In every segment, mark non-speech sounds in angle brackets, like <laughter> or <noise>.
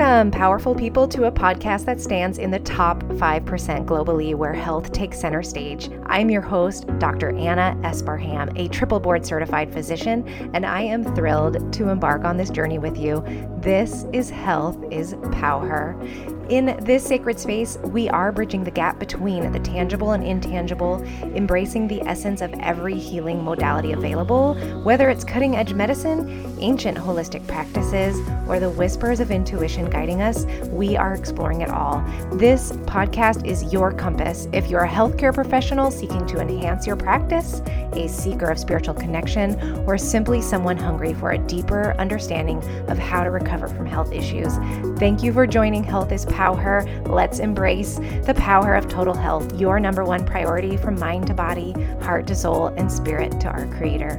Welcome, powerful people, to a podcast that stands in the top 5% globally where health takes center stage. I'm your host, Dr. Anna Esparham, a triple board certified physician, and I am thrilled to embark on this journey with you. This is Health is PowHer. In this sacred space, we are bridging the gap between the tangible and intangible, embracing the essence of every healing modality available, whether it's cutting edge medicine, ancient holistic practices, or the whispers of intuition guiding us, we are exploring it all. This podcast is your compass. If you're a healthcare professional seeking to enhance your practice, a seeker of spiritual connection, or simply someone hungry for a deeper understanding of how to recover from health issues, thank you for joining Health is PowHer Power. Let's embrace the power of total health, your number one priority from mind to body, heart to soul, and spirit to our Creator.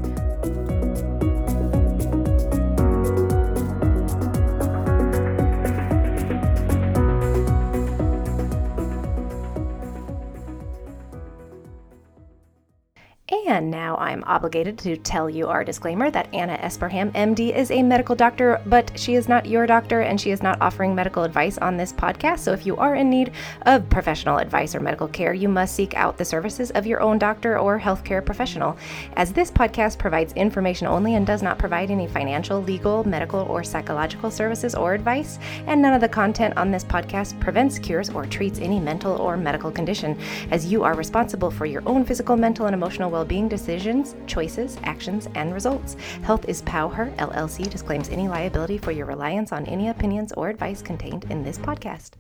And now I'm obligated to tell you our disclaimer that Anna Esparham, MD, is a medical doctor, but she is not your doctor and she is not offering medical advice on this podcast. So if you are in need of professional advice or medical care, you must seek out the services of your own doctor or healthcare professional. As this podcast provides information only and does not provide any financial, legal, medical, or psychological services or advice, and none of the content on this podcast prevents, cures, or treats any mental or medical condition, as you are responsible for your own physical, mental, and emotional well being decisions, choices, actions, and results. Health is PowHer LLC disclaims any liability for your reliance on any opinions or advice contained in this podcast.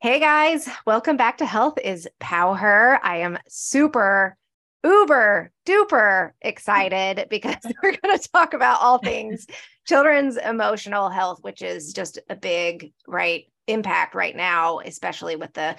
Hey guys, welcome back to Health is PowHer. I am super uber duper excited <laughs> because <laughs> we're going to talk about all things children's emotional health, which is just a big, right, impact right now, especially with the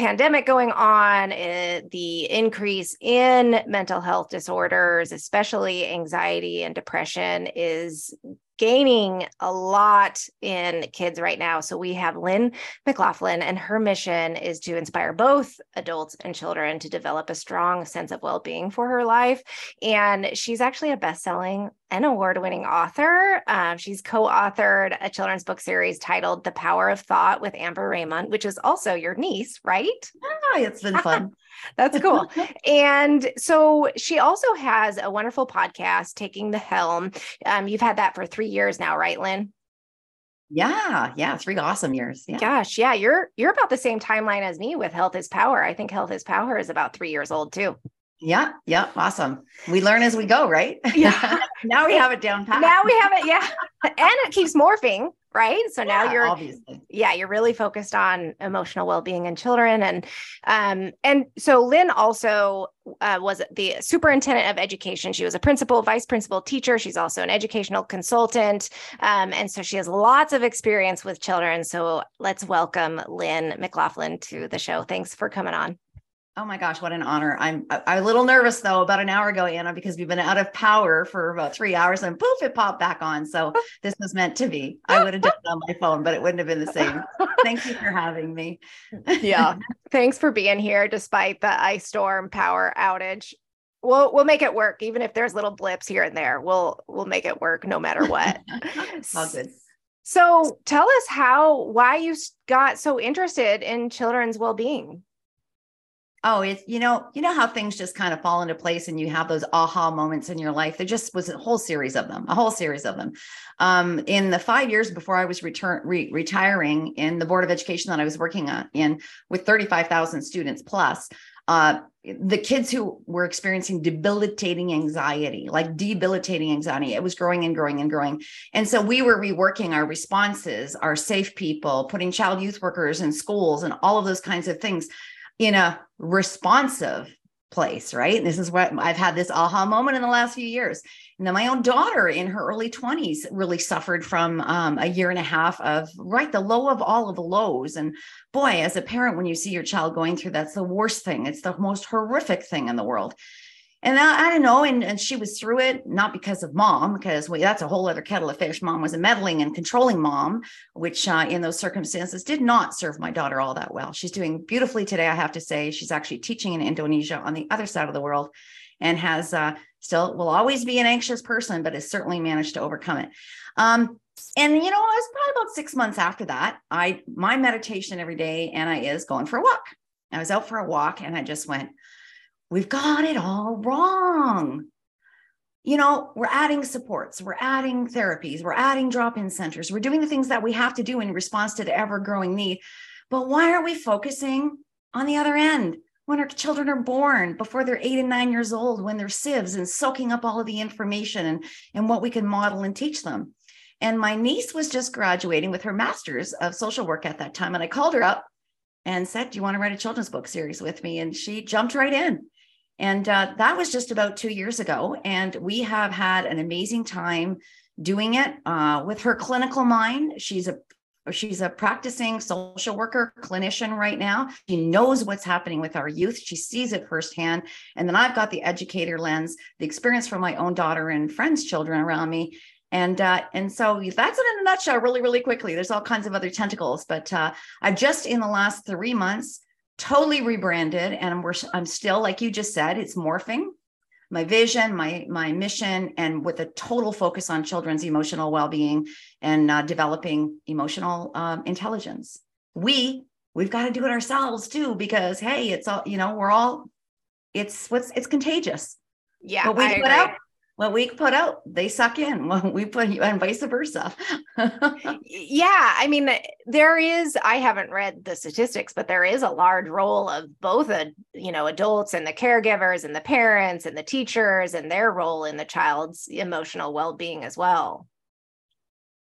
pandemic going on, uh, the increase in mental health disorders, especially anxiety and depression, is gaining a lot in kids right now. So we have Lynn McLaughlin, and her mission is to inspire both adults and children to develop a strong sense of well-being for her life. And she's actually a best-selling and award-winning author. Um, she's co-authored a children's book series titled "The Power of Thought" with Amber Raymond, which is also your niece, right? Ah, it's been <laughs> fun. That's cool. <laughs> and so she also has a wonderful podcast, Taking the Helm. Um, you've had that for three years now, right, Lynn? Yeah, yeah, three awesome years. Yeah. Gosh, yeah, you're you're about the same timeline as me with Health is PowHer. I think Health is PowHer is about three years old too. Yeah, yeah, awesome. We learn as we go, right? Yeah. <laughs> now we have it down pat. Now we have it, yeah. and it keeps morphing right? So now you're obviously. yeah you're really focused on emotional well-being in children and um and so lynn also uh, was the superintendent of education. She was a principal vice principal teacher. She's also an educational consultant um, and so she has lots of experience with children. So let's welcome lynn mclaughlin to the show. Thanks for coming on Oh my gosh, what an honor. I'm, I'm a little nervous though about an hour ago, Anna, because we've been out of power for about three hours and poof, it popped back on. So <laughs> this was meant to be. I would have done it on my phone, but it wouldn't have been the same. Thank you for having me. <laughs> yeah. Thanks for being here despite the ice storm power outage. We'll we'll make it work, even if there's little blips here and there. We'll we'll make it work no matter what. <laughs> All good. So tell us how why you got so interested in children's well-being. Oh, it's you know, you know how things just kind of fall into place and you have those aha moments in your life. There just was a whole series of them, a whole series of them. Um, in the five years before I was return re- retiring in the board of education that I was working on in with 35,000 students plus, uh, the kids who were experiencing debilitating anxiety, like debilitating anxiety, it was growing and growing and growing. And so we were reworking our responses, our safe people, putting child youth workers in schools and all of those kinds of things in a responsive place, right? This is what I've had this aha moment in the last few years. And then my own daughter in her early 20s really suffered from um, a year and a half of right the low of all of the lows. And boy, as a parent, when you see your child going through that's the worst thing. It's the most horrific thing in the world and I, I, don't know and, and she was through it not because of mom because that's a whole other kettle of fish mom was a meddling and controlling mom which uh, in those circumstances did not serve my daughter all that well she's doing beautifully today i have to say she's actually teaching in indonesia on the other side of the world and has uh, Still will always be an anxious person, but has certainly managed to overcome it. Um, and you know, I was probably about six months after that. I my meditation every day, Anna, is going for a walk. I was out for a walk and I just went, We've got it all wrong. You know, we're adding supports, we're adding therapies, we're adding drop in centers, we're doing the things that we have to do in response to the ever growing need. But why aren't we focusing on the other end? When our children are born, before they're eight and nine years old, when they're sieves and soaking up all of the information and, and what we can model and teach them. And my niece was just graduating with her master's of social work at that time. And I called her up and said, Do you want to write a children's book series with me? And she jumped right in. And uh, that was just about two years ago. And we have had an amazing time doing it uh, with her clinical mind. She's a she's a practicing social worker clinician right now she knows what's happening with our youth she sees it firsthand and then i've got the educator lens the experience from my own daughter and friends children around me and uh, and so that's it in a nutshell really really quickly there's all kinds of other tentacles but uh, i've just in the last three months totally rebranded and we're i'm still like you just said it's morphing. My vision my my mission and with a total focus on children's emotional well-being and uh, developing emotional um, intelligence. We we've got to do it ourselves too because hey it's all you know we're all it's what's it's contagious. Yeah what we I put agree. out what we put out, they suck in. <laughs> What we put you and vice versa. <laughs> yeah. I mean, there is, I haven't read the statistics, but there is a large role of both a, you know, adults and the caregivers and the parents and the teachers and their role in the child's emotional well-being as well.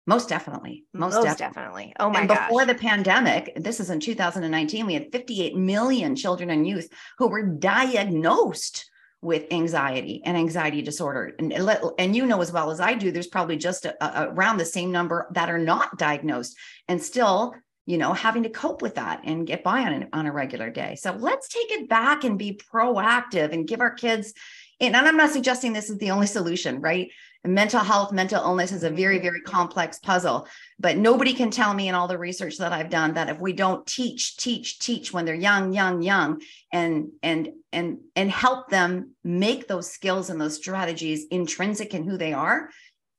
Most definitely. Most, Most definitely. definitely. Oh my and before the pandemic, this is in 2019, we had 58 million children and youth who were diagnosed with anxiety and anxiety disorder. And and you know as well as I do there's probably just a, a, around the same number that are not diagnosed and still you know having to cope with that and get by on, on a regular day. So let's take it back and be proactive and give our kids and I'm not suggesting this is the only solution right mental health mental illness is a very very complex puzzle but nobody can tell me in all the research that i've done that if we don't teach teach teach when they're young young young and and and and help them make those skills and those strategies intrinsic in who they are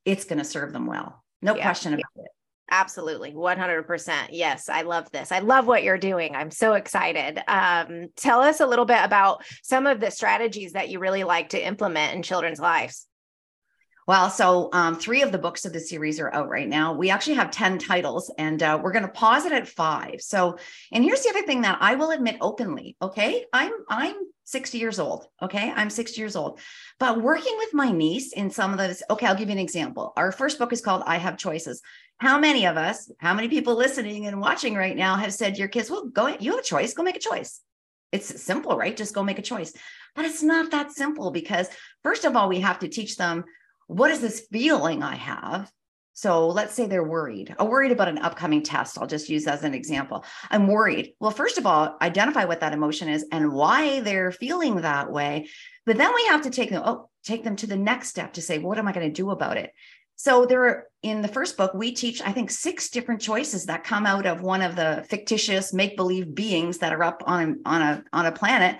it's going to serve them well no yeah. question about it Absolutely. 100%. Yes. I love this. I love what you're doing. I'm so excited. Um, tell us a little bit about some of the strategies that you really like to implement in children's lives. Well, so um, three of the books of the series are out right now. We actually have 10 titles and uh, we're going to pause it at five. So, and here's the other thing that I will admit openly. Okay. I'm, I'm 60 years old. Okay. I'm 60 years old, but working with my niece in some of those. Okay. I'll give you an example. Our first book is called I Have Choices. How many of us, how many people listening and watching right now have said your kids, well, go, you have a choice, go make a choice. It's simple, right? Just go make a choice. But it's not that simple because, first of all, we have to teach them what is this feeling I have? So let's say they're worried. I'm worried about an upcoming test. I'll just use as an example. I'm worried. Well, first of all, identify what that emotion is and why they're feeling that way. But then we have to take them, oh, take them to the next step to say, what am I going to do about it? So there are in the first book, we teach, I think, six different choices that come out of one of the fictitious make-believe beings that are up on, on a on a planet.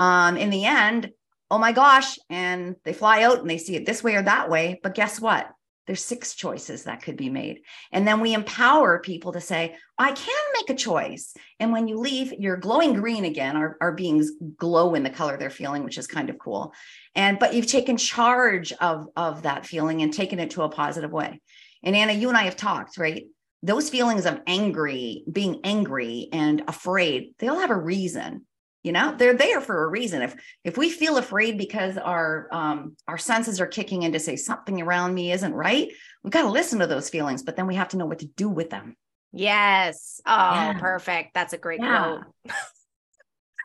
Um, in the end, oh my gosh, and they fly out and they see it this way or that way. But guess what? There's six choices that could be made. And then we empower people to say, I can make a choice. And when you leave, you're glowing green again. Our, our beings glow in the color they're feeling, which is kind of cool. And but you've taken charge of, of that feeling and taken it to a positive way. And Anna, you and I have talked, right? Those feelings of angry, being angry and afraid, they all have a reason you know they're there for a reason. If if we feel afraid because our um our senses are kicking in to say something around me isn't right we've got to listen to those feelings but then we have to know what to do with them. Yes. Oh yeah. perfect. That's a great yeah. quote. <laughs>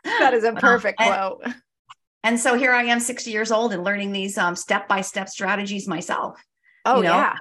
<laughs> That is a perfect and, quote. and so here i am 60 years old and learning these um step-by-step strategies myself oh you know? yeah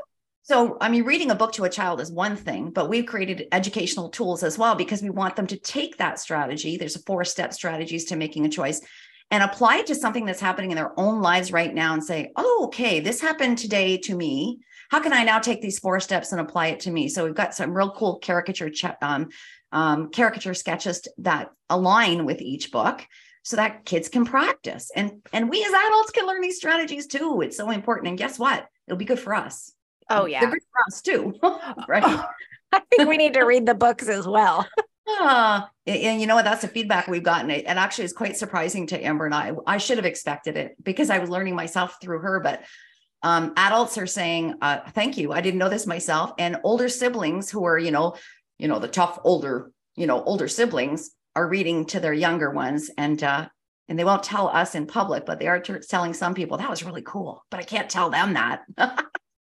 so, I mean, reading a book to a child is one thing, but we've created educational tools as well because we want them to take that strategy. There's a four step strategies to making a choice and apply it to something that's happening in their own lives right now and say, oh, okay, this happened today to me. How can I now take these four steps and apply it to me? So we've got some real cool caricature um, um, caricature sketches that align with each book. so that kids can practice and and we as adults can learn these strategies too it's so important and guess what it'll be good for us oh yeah They're good for us too. <laughs> Right. <laughs> I think we need to read the books as well. <laughs> Uh, and you know what? That's the feedback we've gotten. It, it actually is quite surprising to amber and i. I should have expected it because i was learning myself through her but um, adults are saying uh, thank you. I didn't know this myself. And older siblings who are you know you know the tough older you know older siblings are reading to their younger ones and uh and they won't tell us in public but they are t- telling some people that was really cool but i can't tell them that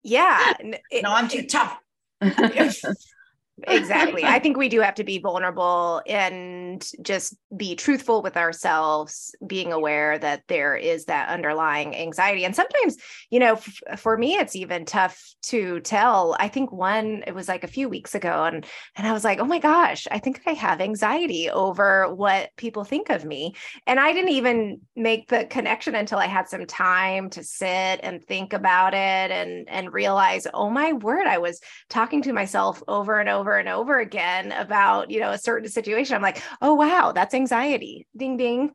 yeah no i'm too tough <laughs> <laughs> exactly. I <laughs> think we do have to be vulnerable and just be truthful with ourselves, being aware that there is that underlying anxiety. And sometimes, you know, f- for me, it's even tough to tell. I think one, it was like a few weeks ago, and and I was like, oh my gosh, I think I have anxiety over what people think of me. And I didn't even make the connection until I had some time to sit and think about it and and realize, oh my word, I was talking to myself over and over over and over again about, you know, a certain situation, I'm like, oh, wow, that's anxiety. Ding, ding.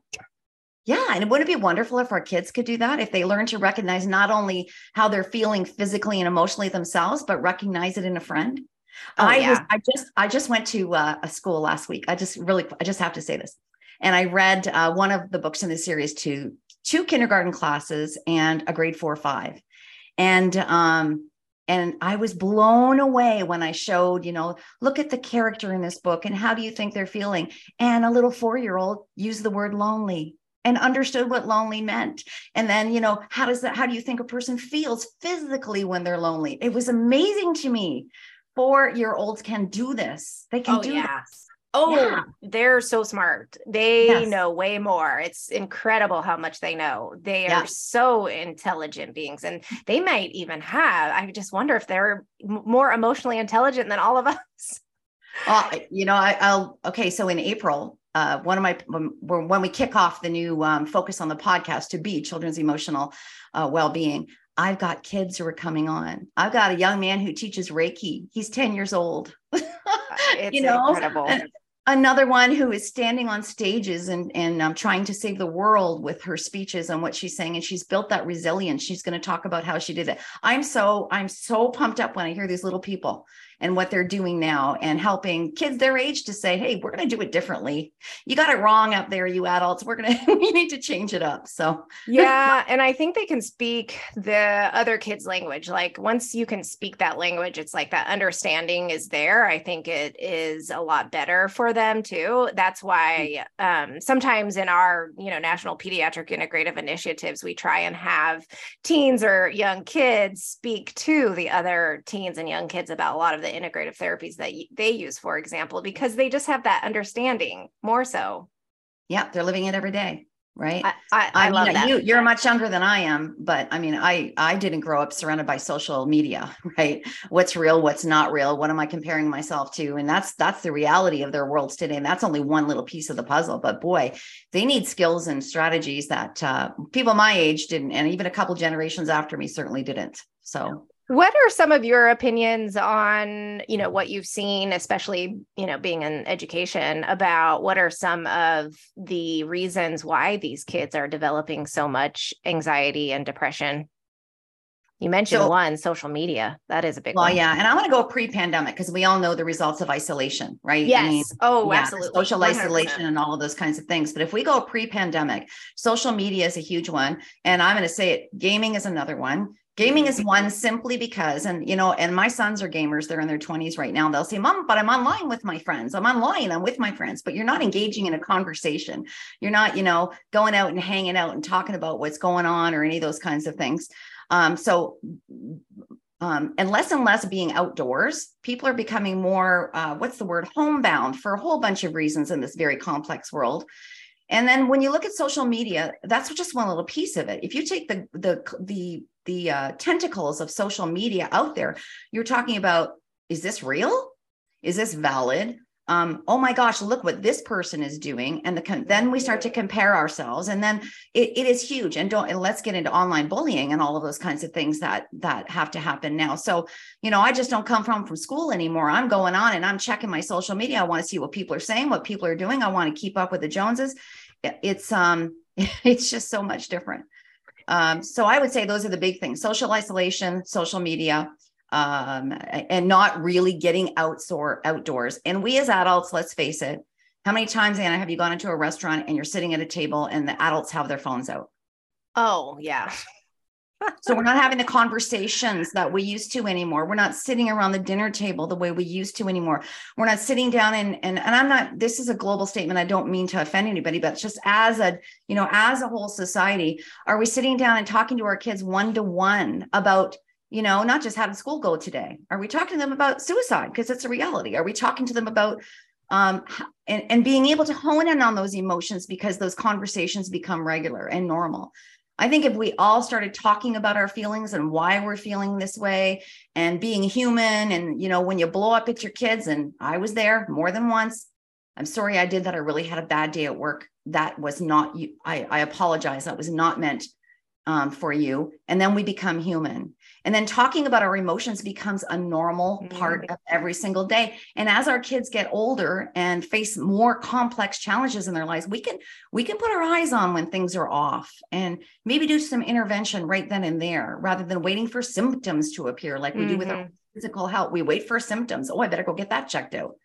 Yeah. And wouldn't it be wonderful if our kids could do that? If they learn to recognize not only how they're feeling physically and emotionally themselves, but recognize it in a friend. Oh, I yeah. was, I just, I just went to uh, a school last week. I just really, I just have to say this. And I read uh, one of the books in the series to two kindergarten classes and a grade four, or five. And um, and i was blown away when i showed you know look at the character in this book and how do you think they're feeling? And a little four year old used the word lonely and understood what lonely meant. And then you know how does that how do you think a person feels physically when they're lonely? It was amazing to me. Four year olds can do this. They can oh, do yeah. this Oh, yeah. they're so smart. They yes. know way more. It's incredible how much they know. They are so intelligent beings, and they might even have. I just wonder if they're more emotionally intelligent than all of <laughs> us. Well, you know, I, will okay. So in April, uh, one of my when, when we kick off the new um, focus on the podcast to be children's emotional uh, well-being, I've got kids who are coming on. I've got a young man who teaches Reiki. He's 10 years old. <laughs> <laughs> you know, incredible. Another one who is standing on stages and and um, trying to save the world with her speeches and what she's saying and she's built that resilience. She's going to talk about how she did it i'm so i'm so pumped up when i hear these little people and what they're doing now and helping kids their age to say, hey, we're going to do it differently. You got it wrong up there, you adults. We're going <laughs> to, we need to change it up. So, yeah. and I think they can speak the other kids' language. Like once you can speak that language, it's like that understanding is there. I think it is a lot better for them too. That's why um, sometimes in our, you know, national pediatric integrative initiatives, we try and have teens or young kids speak to the other teens and young kids about a lot of the integrative therapies that they use, for example, because they just have that understanding more so. Yeah, they're living it every day right? I, I, I, I love that. you you're much younger than i am but i mean i i didn't grow up surrounded by social media <laughs> right? What's real what's not real? What am i comparing myself to? And that's that's the reality of their worlds today and that's only one little piece of the puzzle but boy they need skills and strategies that uh, people my age didn't and even a couple generations after me certainly didn't so what are some of your opinions on you know what you've seen especially you know being in education about what are some of the reasons why these kids are developing so much anxiety and depression? You mentioned so, one social media. That is a big well one. yeah and i want to go pre-pandemic because we all know the results of isolation right? Yes I mean, oh yeah, absolutely. social 100%. isolation and all of those kinds of things. But if we go pre-pandemic social media is a huge one and i'm going to say it gaming is another one Gaming is one simply because, and you know, and my sons are gamers, they're in their 20s right now. They'll say, Mom, but I'm online with my friends. I'm online, I'm with my friends, but you're not engaging in a conversation. You're not, you know, going out and hanging out and talking about what's going on or any of those kinds of things. Um, so um, and less and less being outdoors. People are becoming more, uh, what's the word, homebound for a whole bunch of reasons in this very complex world. And then when you look at social media, that's just one little piece of it. If you take the the the the uh, tentacles of social media out there, you're talking about: is this real? Is this valid? Um, oh my gosh, look what this person is doing, and the then we start to compare ourselves, and then it, it is huge. And don't and let's get into online bullying and all of those kinds of things that that have to happen now. So you know, I just don't come from from school anymore. I'm going on and I'm checking my social media. I want to see what people are saying, what people are doing. I want to keep up with the Joneses it's um <laughs> it's just so much different um, so i would say those are the big things social isolation social media um, and not really getting outsor- outdoors. And we as adults let's face it how many times anna have you gone into a restaurant and you're sitting at a table and the adults have their phones out? Oh yeah so we're not having the conversations that we used to anymore. We're not sitting around the dinner table the way we used to anymore. We're not sitting down and and and I'm not this is a global statement. I don't mean to offend anybody, but just as a, you know, as a whole society, are we sitting down and talking to our kids one to one about you know, not just how did school go today? Are we talking to them about suicide because it's a reality? Are we talking to them about um, and, and being able to hone in on those emotions because those conversations become regular and normal I think if we all started talking about our feelings and why we're feeling this way and being human, and you know, when you blow up at your kids, and I was there more than once. I'm sorry I did that. I really had a bad day at work. That was not you. I, I apologize. That was not meant um, for you. And then we become human. And then talking about our emotions becomes a normal part mm-hmm. of every single day. And as our kids get older and face more complex challenges in their lives, we can we can put our eyes on when things are off and maybe do some intervention right then and there rather than waiting for symptoms to appear like we mm-hmm. do with our mm-hmm. physical health. We wait for symptoms. Oh, I better go get that checked out.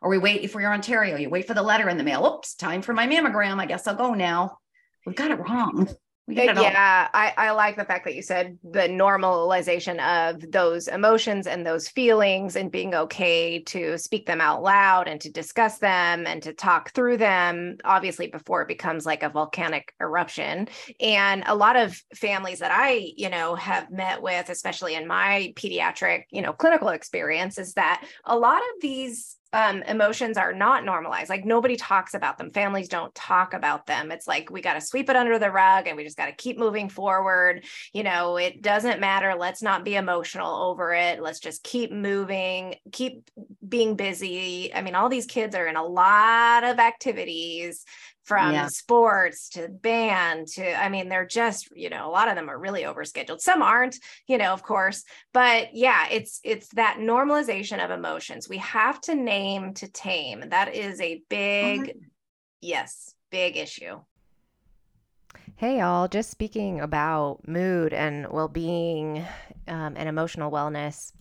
Or we wait if we're in Ontario, you wait for the letter in the mail. Oops, time for my mammogram. I guess I'll go now. We've got it wrong yeah I, I like the fact that you said the normalization of those emotions and those feelings and being okay to speak them out loud and to discuss them and to talk through them obviously before it becomes like a volcanic eruption. And a lot of families that i you know have met with especially in my pediatric you know clinical experience is that a lot of these um, emotions are not normalized. Like nobody talks about them. Families don't talk about them. It's like we got to sweep it under the rug and we just got to keep moving forward. You know, it doesn't matter. Let's not be emotional over it. Let's just keep moving, keep being busy. I mean, all these kids are in a lot of activities from yeah. sports to band to i mean they're just you know a lot of them are really overscheduled some aren't you know of course but yeah it's it's that normalization of emotions we have to name to tame that is a big mm-hmm. yes big issue Hey, all, just speaking about mood and well being um, and emotional wellness,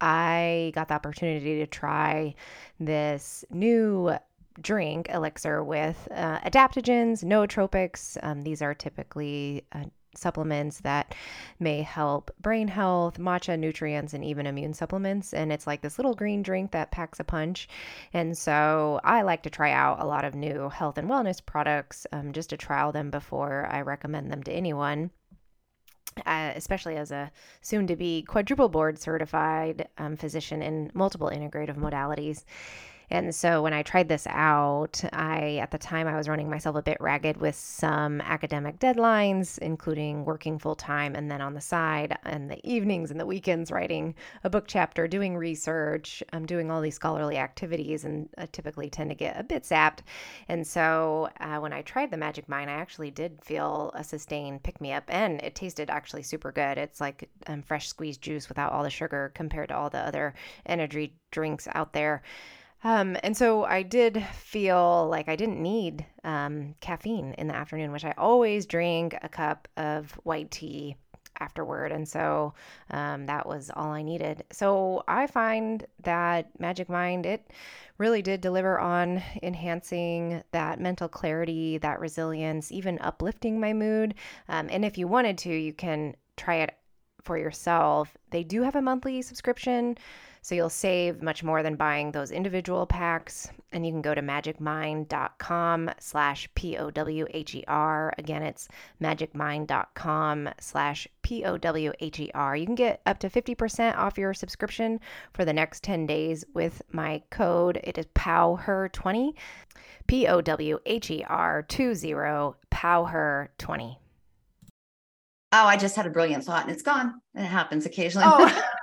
I got the opportunity to try this new drink elixir with uh, adaptogens, nootropics. Um, these are typically uh, supplements that may help brain health, matcha nutrients, and even immune supplements. And it's like this little green drink that packs a punch. And so I like to try out a lot of new health and wellness products um, just to trial them before I recommend them to anyone. Uh, especially as a soon to be quadruple board certified um, physician in multiple integrative modalities. And so when I tried this out, I, at the time, I was running myself a bit ragged with some academic deadlines, including working full time and then on the side and the evenings and the weekends writing a book chapter, doing research, I'm um, doing all these scholarly activities and I typically tend to get a bit sapped. And so uh, when I tried the Magic Mind, I actually did feel a sustained pick me up and it tasted actually super good. It's like um, fresh squeezed juice without all the sugar compared to all the other energy drinks out there. Um, and so I did feel like I didn't need um, caffeine in the afternoon, which I always drink a cup of white tea afterward. And so um, that was all I needed. So I find that Magic Mind, it really did deliver on enhancing that mental clarity, that resilience, even uplifting my mood. Um, and if you wanted to, you can try it for yourself. They do have a monthly subscription. So you'll save much more than buying those individual packs. And you can go to magicmind.com slash P-O-W-H-E-R. Again, it's magicmind.com slash P-O-W-H-E-R. You can get up to 50% off your subscription for the next 10 days with my code. It is POWHER20, P-O-W-H-E-R 20, POWHER20. Oh, I just had a brilliant thought and it's gone. It happens occasionally. Oh. <laughs>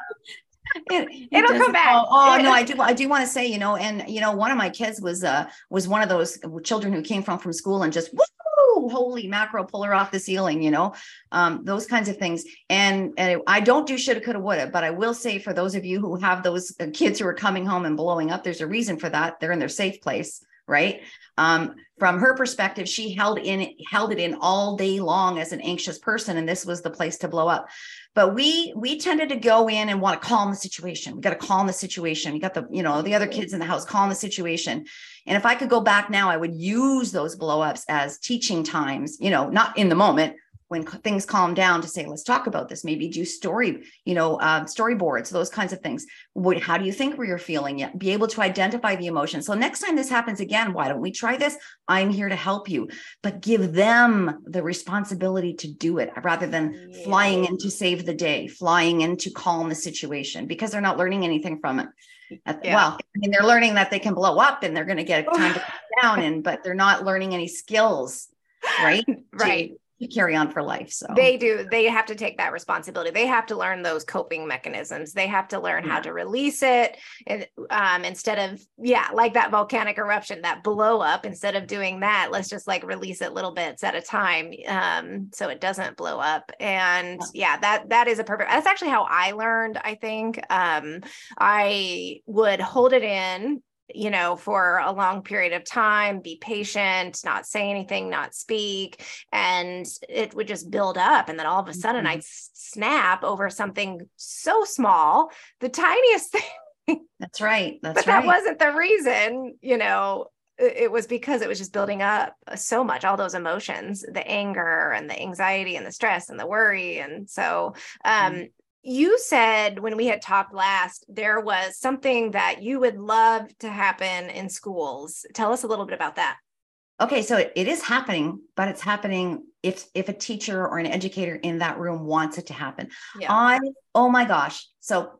it, it will come back. Oh, oh no, I do. I do want to say, you know, and you know, one of my kids was uh was one of those children who came from from school and just woo, holy macro, pull her off the ceiling, you know, um, those kinds of things. And and I don't do shoulda, coulda, woulda, but I will say for those of you who have those uh, kids who are coming home and blowing up, there's a reason for that. They're in their safe place right? Um, from her perspective, she held in held it in all day long as an anxious person, and this was the place to blow up. But we we tended to go in and want to calm the situation. We got to calm the situation. We got the you know the other kids in the house calm the situation. And if I could go back now, I would use those blowups as teaching times. You know, not in the moment, when things calm down to say let's talk about this. Maybe do story you know uh, storyboards those kinds of things. What, how do you think where you're feeling yet? Be able to identify the emotion. So next time this happens again why don't we try this? I'm here to help you. But give them the responsibility to do it rather than yeah. flying in to save the day flying in to calm the situation because they're not learning anything from it. Yeah. well i mean they're learning that they can blow up and they're going to get <laughs> time to calm down and but they're not learning any skills right? <laughs> Right. to, to carry on for life. So they do, they have to take that responsibility. They have to learn those coping mechanisms. They have to learn yeah. how to release it and, um, instead of, yeah, like that volcanic eruption, that blow up, instead of doing that, let's just like release it little bits at a time. Um, so it doesn't blow up. And yeah, yeah that, that is a perfect, that's actually how I learned, I think, um, I would hold it in you know, for a long period of time, be patient, not say anything, not speak. And it would just build up. And then all of a sudden mm-hmm. I'd snap over something so small, the tiniest <laughs> thing. That's right. That's but right. that wasn't the reason, you know, it was because it was just building up so much all those emotions the anger and the anxiety and the stress and the worry and so um, mm-hmm you said when we had talked last there was something that you would love to happen in schools. Tell us a little bit about that. Okay so it, it is happening but it's happening if if a teacher or an educator in that room wants it to happen. Yeah. i oh my gosh. So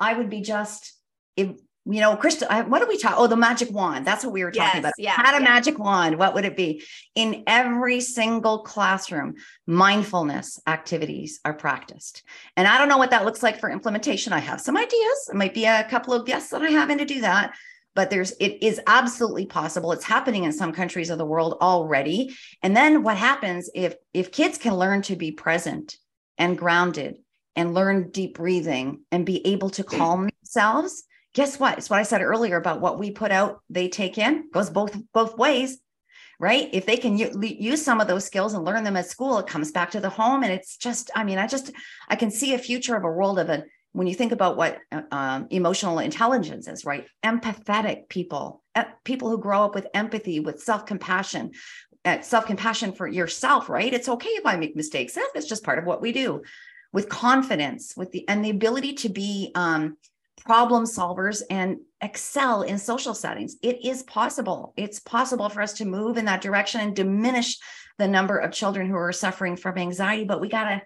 i would be just if you know, Crystal, what do we talk? Oh, the magic wand. That's what we were talking yes, about. Yeah, Had a yeah. magic wand. What would it be? In every single classroom, mindfulness activities are practiced. And I don't know what that looks like for implementation. I have some ideas. It might be a couple of guests that I have in to do that. But there's it is absolutely possible. It's happening in some countries of the world already. And then what happens if if kids can learn to be present and grounded and learn deep breathing and be able to mm. calm themselves? Guess what? It's what I said earlier about what we put out, they take in, goes both both ways, right? If they can u- use some of those skills and learn them at school, it comes back to the home, and it's just, I mean, I just, I can see a future of a world of a when you think about what uh, um, emotional intelligence is, right? Empathetic people, people who grow up with empathy, with self compassion, uh, self compassion for yourself, right? It's okay if I make mistakes. That's just part of what we do. With confidence, with the and the ability to be um, problem solvers and excel in social settings. It is possible. It's possible for us to move in that direction and diminish the number of children who are suffering from anxiety, but we got to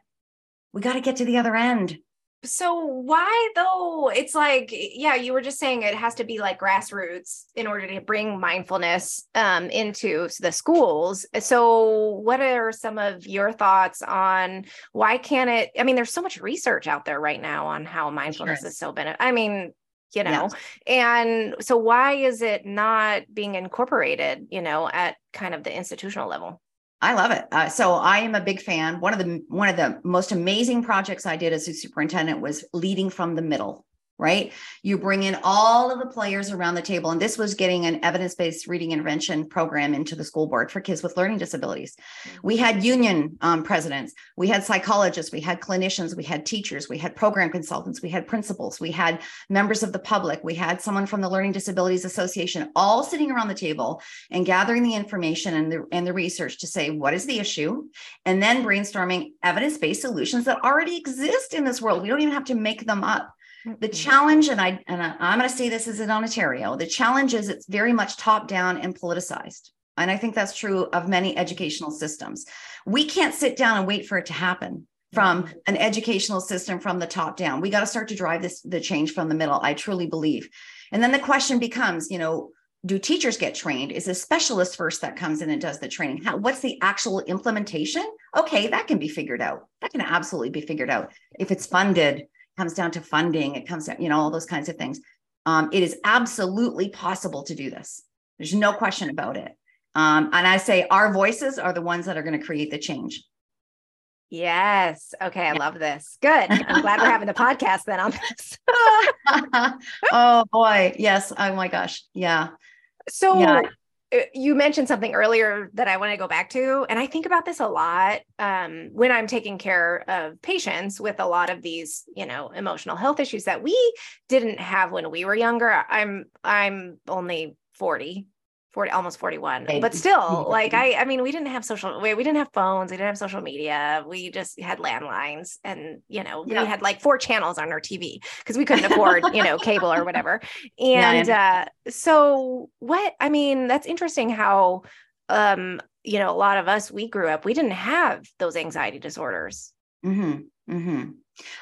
we got to get to the other end so why though? It's like yeah you were just saying it has to be like grassroots in order to bring mindfulness um, into the schools. So what are some of your thoughts on why can't it i mean there's so much research out there right now on how mindfulness sure. is so benefit i mean you know and so why is it not being incorporated you know at kind of the institutional level I love it. Uh, so I am a big fan. One of the one of the most amazing projects I did as a superintendent was leading from the middle right? You bring in all of the players around the table. And this was getting an evidence based reading intervention program into the school board for kids with learning disabilities. We had union um, presidents, we had psychologists, we had clinicians, we had teachers, we had program consultants, we had principals, we had members of the public, we had someone from the Learning Disabilities Association, all sitting around the table and gathering the information and the, and the research to say, what is the issue? And then brainstorming evidence based solutions that already exist in this world. We don't even have to make them up the mm-hmm. challenge, and I and I, I'm going to say this is in Ontario. The challenge is it's very much top down and politicized, and I think that's true of many educational systems. We can't sit down and wait for it to happen from mm-hmm. an educational system from the top down. We got to start to drive this the change from the middle. I truly believe. And then the question becomes, you know, do teachers get trained? Is a specialist first that comes in and does the training? How, what's the actual implementation? Okay, that can be figured out. That can absolutely be figured out if it's funded comes down to funding it comes down you know all those kinds of things um, it is absolutely possible to do this there's no question about it um, and i say our voices are the ones that are going to create the change Yes. Okay. I yeah. love this. Good. I'm glad we're having the podcast then on this. <laughs> oh boy. Yes. Oh my gosh. Yeah. So yeah. Uh, you mentioned something earlier that I want to go back to, and I think about this a lot um, when I'm taking care of patients with a lot of these, you know, emotional health issues that we didn't have when we were younger. I'm I'm only 40 40 almost 41 but still like i i mean we didn't have social we, we didn't have phones we didn't have social media we just had landlines and you know yeah. we had like four channels on our tv because we couldn't afford you know cable or whatever <laughs> and uh so what i mean that's interesting how um you know a lot of us we grew up we didn't have those anxiety disorders mm-hmm. Mm-hmm.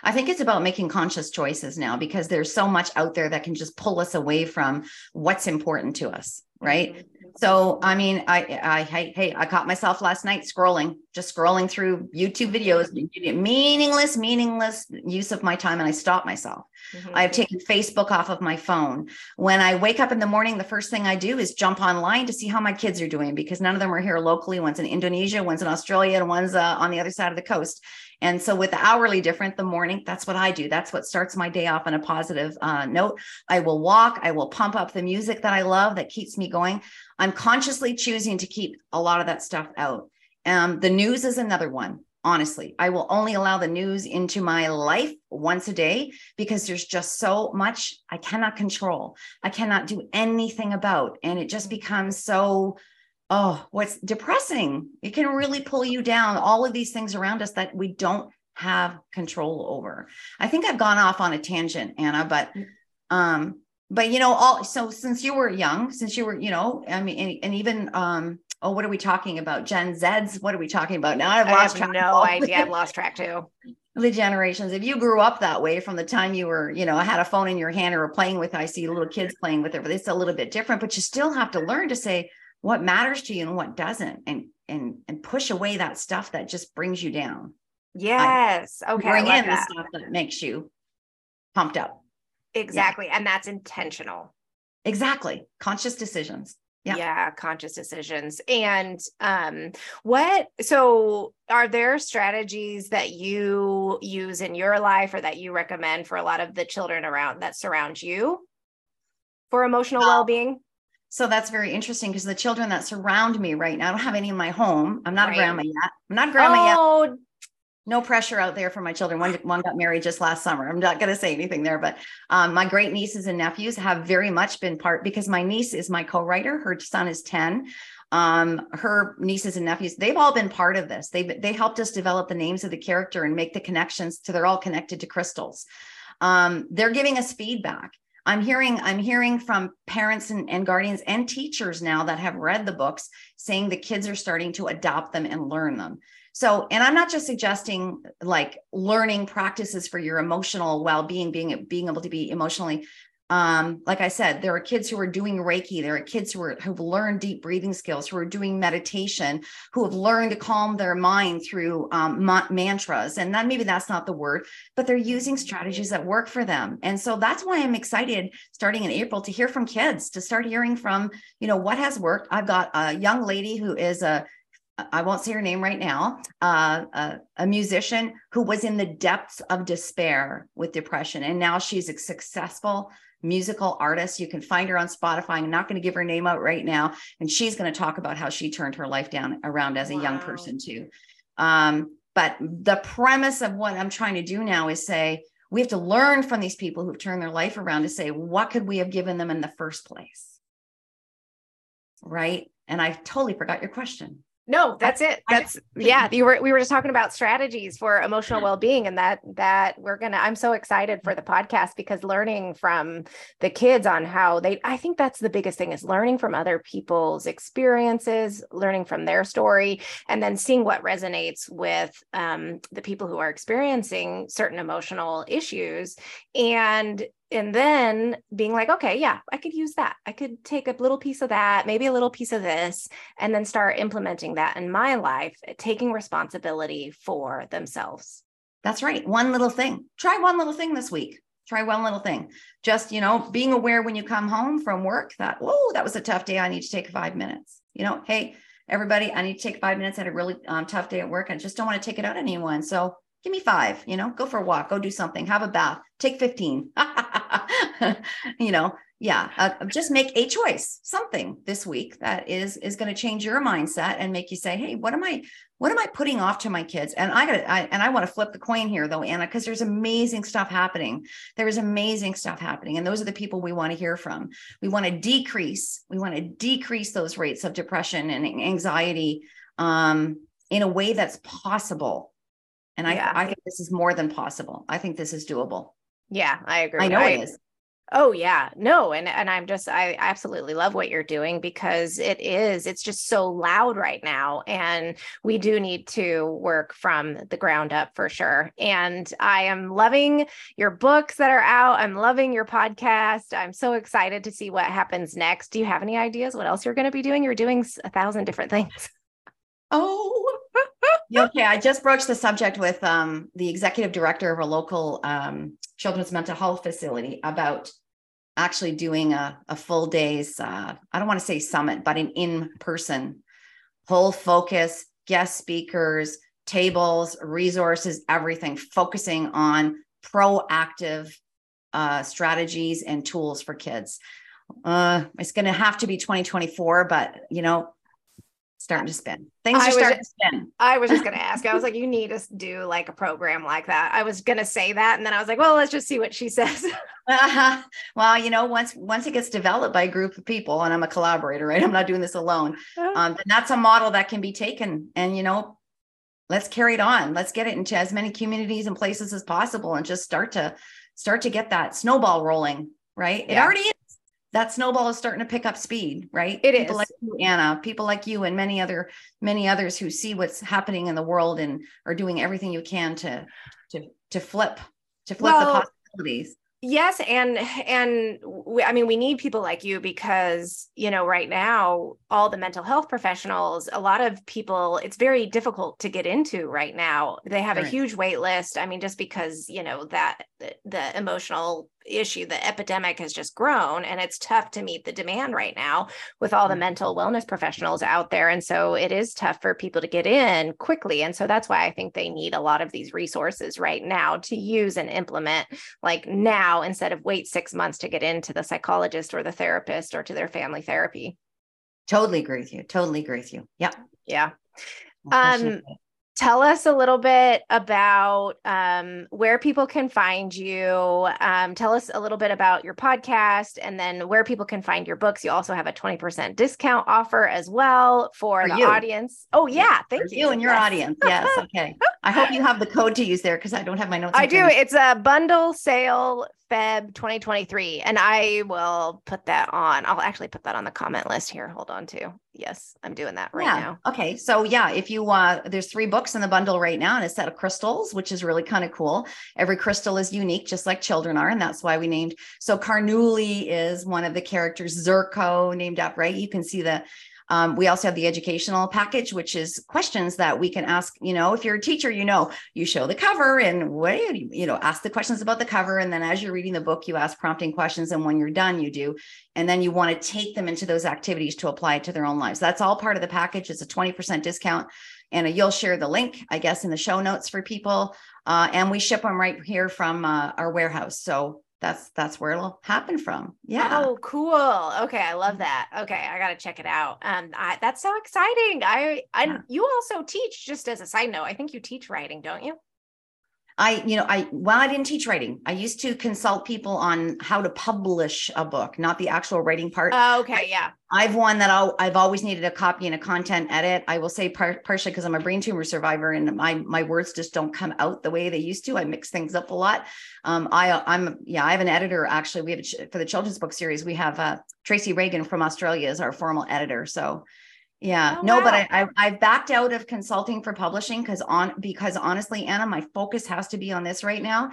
I think it's about making conscious choices now because there's so much out there that can just pull us away from what's important to us right? Mm-hmm. So, I mean, I, I, hey, hey, I caught myself last night scrolling, just scrolling through YouTube videos, meaningless, meaningless use of my time. And I stopped myself. Mm-hmm. I've taken Facebook off of my phone. When I wake up in the morning, the first thing I do is jump online to see how my kids are doing because none of them are here locally. One's in Indonesia, one's in Australia, and one's uh, on the other side of the coast. And so, with the hourly different, the morning, that's what I do. That's what starts my day off on a positive uh, note. I will walk, I will pump up the music that I love that keeps me going. I'm consciously choosing to keep a lot of that stuff out. Um, the news is another one. Honestly, I will only allow the news into my life once a day because there's just so much I cannot control. I cannot do anything about. And it just becomes so oh, what's depressing. It can really pull you down. All of these things around us that we don't have control over. I think I've gone off on a tangent, Anna, but mm. um, but you know, all so since you were young, since you were, you know, I mean, and, and even um, oh, what are we talking about? Gen Zs? What are we talking about now? I've lost track. No idea. I've lost track too. <laughs> The generations. If you grew up that way from the time you were, you know, had a phone in your hand or were playing with, I see little kids playing with it, but it's a little bit different. But you still have to learn to say, what matters to you and what doesn't and and and push away that stuff that just brings you down. Yes. Okay bring in that. the stuff that makes you pumped up. Exactly yeah. and that's intentional. Exactly. Conscious decisions. Yeah. yeah conscious decisions. And um what so are there strategies that you use in your life or that you recommend for a lot of the children around that surround you for emotional well-being so that's very interesting because the children that surround me right now, I don't have any in my home. I'm not right. a grandma yet. I'm not a grandma oh. yet. No pressure out there for my children. One, one got married just last summer. I'm not going to say anything there, but um, my great nieces and nephews have very much been part because my niece is my co-writer. Her son is 10 um, her nieces and nephews, they've all been part of this. They they helped us develop the names of the character and make the connections to they're all connected to crystals. Um, they're giving us feedback. I'm hearing I'm hearing from parents and, and guardians and teachers now that have read the books saying the kids are starting to adopt them and learn them. So, and I'm not just suggesting like learning practices for your emotional well-being, being being able to be emotionally um, like I said, there are kids who are doing Reiki. There are kids who are who've learned deep breathing skills, who are doing meditation, who have learned to calm their mind through um, ma- mantras. And that maybe that's not the word, but they're using strategies that work for them. And so that's why I'm excited starting in April to hear from kids, to start hearing from you know what has worked. I've got a young lady who is a I won't say her name right now, uh, a, a, musician who was in the depths of despair with depression. And now she's a successful musical artist. You can find her on Spotify. I'm not going to give her name out right now. And she's going to talk about how she turned her life down around as a wow. young person, too. Um, but the premise of what I'm trying to do now is say, we have to learn from these people who've turned their life around to say, what could we have given them in the first place? Right. And I totally forgot your question. No, that's it. That's yeah. You were we were just talking about strategies for emotional well-being and that that we're gonna I'm so excited for the podcast because learning from the kids on how they I think that's the biggest thing is learning from other people's experiences, learning from their story, and then seeing what resonates with um, the people who are experiencing certain emotional issues and and then being like okay yeah i could use that. I could take a little piece of that maybe a little piece of this and then start implementing that in my life taking responsibility for themselves. That's right. One little thing. Try one little thing this week. Try one little thing. Just you know being aware when you come home from work that whoa that was a tough day. I need to take five minutes. You know hey everybody i need to take five minutes. I had a really um, tough day at work. I just don't want to take it out on anyone. So give me five, you know, go for a walk, go do something, have a bath, take 15, <laughs> <laughs> you know, yeah uh, just make a choice something this week that is is going to change your mindset and make you say hey what am i what am i putting off to my kids? And i got I, and i want to flip the coin here though anna because there's amazing stuff happening. There is amazing stuff happening and those are the people we want to hear from. We want to decrease we want to decrease those rates of depression and anxiety um, in a way that's possible. And yeah. I, I think this is more than possible. I think this is doable yeah i agree i know I, it is Oh yeah. No, and and I'm just I absolutely love what you're doing because it is it's just so loud right now and we do need to work from the ground up for sure. And I am loving your books that are out. I'm loving your podcast. I'm so excited to see what happens next. Do you have any ideas what else you're going to be doing? You're doing a thousand different things. Oh. Okay, I just broached the subject with um, the executive director of a local um, children's mental health facility about actually doing a, a full day's uh, i don't want to say summit but an in-person whole focus guest speakers tables resources everything focusing on proactive uh, strategies and tools for kids. Uh, it's going to have to be 2024 but you know starting to spin. Things are starting just, to spin. I was just going <laughs> to ask. I was like, you need to do like a program like that. I was going to say that, and then I was like, well, let's just see what she <laughs> says. uh-huh. Well, you know, once once it gets developed by a group of people, and I'm a collaborator, right? I'm not doing this alone. Uh-huh. Um, and that's a model that can be taken, and you know, let's carry it on. Let's get it into as many communities and places as possible, and just start to start to get that snowball rolling. Right? Yeah. It already is that snowball is starting to pick up speed, right? It people is. like you, Anna, people like you and many other many others who see what's happening in the world and are doing everything you can to to to flip to flip well, the possibilities yes and and we, i mean we need people like you because you know right now all the mental health professionals a lot of people it's very difficult to get into right now they have right. a huge wait list i mean just because you know that the, the emotional issue the epidemic has just grown and it's tough to meet the demand right now with all the mm-hmm. mental wellness professionals out there and so it is tough for people to get in quickly and so that's why i think they need a lot of these resources right now to use and implement like now instead of wait 6 months to get into the psychologist or the therapist or to their family therapy. Totally agree with you totally agree with you yeah. Yeah um tell us a little bit about um, where people can find you. Um, tell us a little bit about your podcast and then where people can find your books. You also have a 20% discount offer as well for, for the you. audience. Oh, yeah. thank you. You and your yes. audience. Yes. <laughs> Okay. I hope you have the code to use there because I don't have my notes. I do. It's a bundle sale Feb 2023. And I will put that on. I'll actually put that on the comment list here. Hold on to. Yes, I'm doing that right yeah. now. Okay. So yeah, if you uh there's three books in the bundle right now and a set of crystals, which is really kind of cool. Every crystal is unique, just like children are. And that's why we named so Carnuli is one of the characters, Zirco named up, right? You can see the um, we also have the educational package, which is questions that we can ask. You know, if you're a teacher, you know, you show the cover and what you, you know, ask the questions about the cover. And then as you're reading the book, you ask prompting questions. And when you're done, you do. And then you want to take them into those activities to apply it to their own lives. That's all part of the package. It's a 20% discount. And you'll share the link, I guess, in the show notes for people. Uh, and we ship them right here from uh, our warehouse. So that's that's where it'll happen from. Yeah. Oh, cool. Okay, I love that. Okay, I got to check it out. Um, I, that's so exciting. I, I, yeah. you also teach. Just as a side note, I think you teach writing, don't you? I, you know, I, well, I didn't teach writing. I used to consult people on how to publish a book, not the actual writing part. Oh, okay. Yeah. I've one that I'll, I've always needed a copy and a content edit. I will say par- partially because I'm a brain tumor survivor and my, my words just don't come out the way they used to. I mix things up a lot. Um, I, I'm, yeah, I have an editor actually. We have a, for the children's book series, we have uh, Tracy Reagan from Australia is our formal editor. So yeah, oh, no, wow. but I, I I've backed out of consulting for publishing because on because honestly, Anna, my focus has to be on this right now.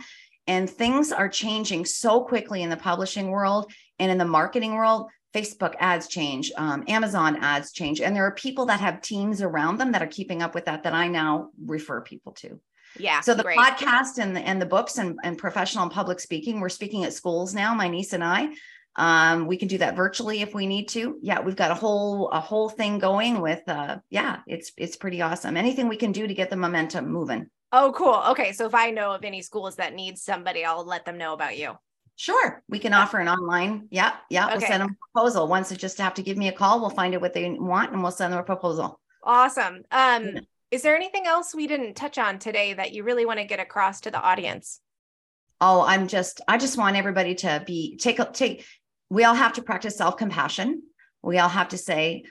And things are changing so quickly in the publishing world and in the marketing world. Facebook ads change, um, Amazon ads change, and there are people that have teams around them that are keeping up with that. That I now refer people to. Yeah. So the great. podcast and the and the books and, and professional and public speaking, we're speaking at schools now. My niece and I, um, we can do that virtually if we need to. Yeah, we've got a whole a whole thing going with uh yeah, it's it's pretty awesome. Anything we can do to get the momentum moving. Oh, cool. Okay. So if I know of any schools that need somebody, I'll let them know about you. Sure. We can offer an online. Yeah. Yeah. Okay. We'll send them a proposal. Once they just have to give me a call, we'll find out what they want and we'll send them a proposal. Awesome. Um. Is there anything else we didn't touch on today that you really want to get across to the audience? Oh, I'm just, I just want everybody to be, take, take, we all have to practice self compassion. We all have to say,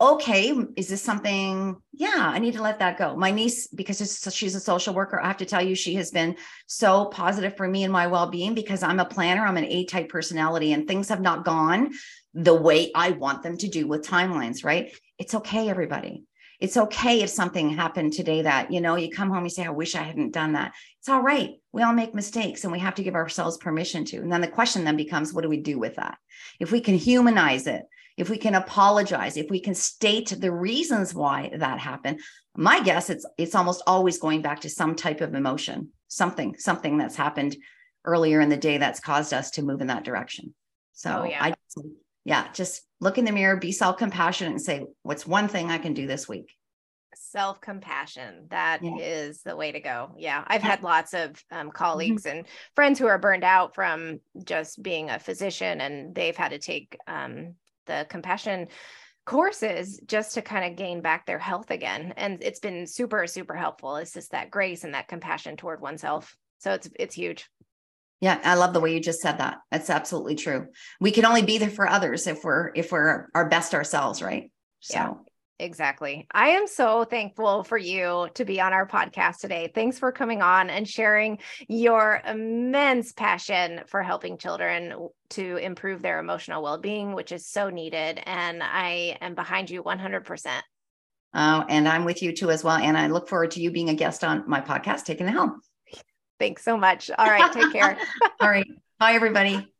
okay, is this something? Yeah, I need to let that go. My niece, because she's a social worker, I have to tell you, she has been so positive for me and my well being because I'm a planner, I'm an A type personality, and things have not gone the way I want them to do with timelines, right? It's okay, everybody. It's okay if something happened today that, you know, you come home, you say, I wish I hadn't done that. It's all right. We all make mistakes and we have to give ourselves permission to. And then the question then becomes, what do we do with that? If we can humanize it, if we can apologize, if we can state the reasons why that happened, my guess it's it's almost always going back to some type of emotion, something, something that's happened earlier in the day that's caused us to move in that direction. So oh, yeah. I yeah, just look in the mirror, be self-compassionate and say, what's one thing I can do this week? self compassion. That yeah. is the way to go. Yeah. I've had lots of um, mm-hmm. colleagues mm-hmm. and friends who are burned out from just being a physician and they've had to take um, the compassion courses just to kind of gain back their health again and it's been super super helpful it's just that grace and that compassion toward oneself so it's it's huge yeah i love the way you just said that that's absolutely true we can only be there for others if we're if we're our best ourselves right so yeah. Exactly. I am so thankful for you to be on our podcast today. Thanks for coming on and sharing your immense passion for helping children to improve their emotional well being, which is so needed. And I am behind you 100%. Oh, and I'm with you too as well. And I look forward to you being a guest on my podcast, Taking the Helm. Thanks so much. All right. Take care. <laughs> All right. Bye, everybody.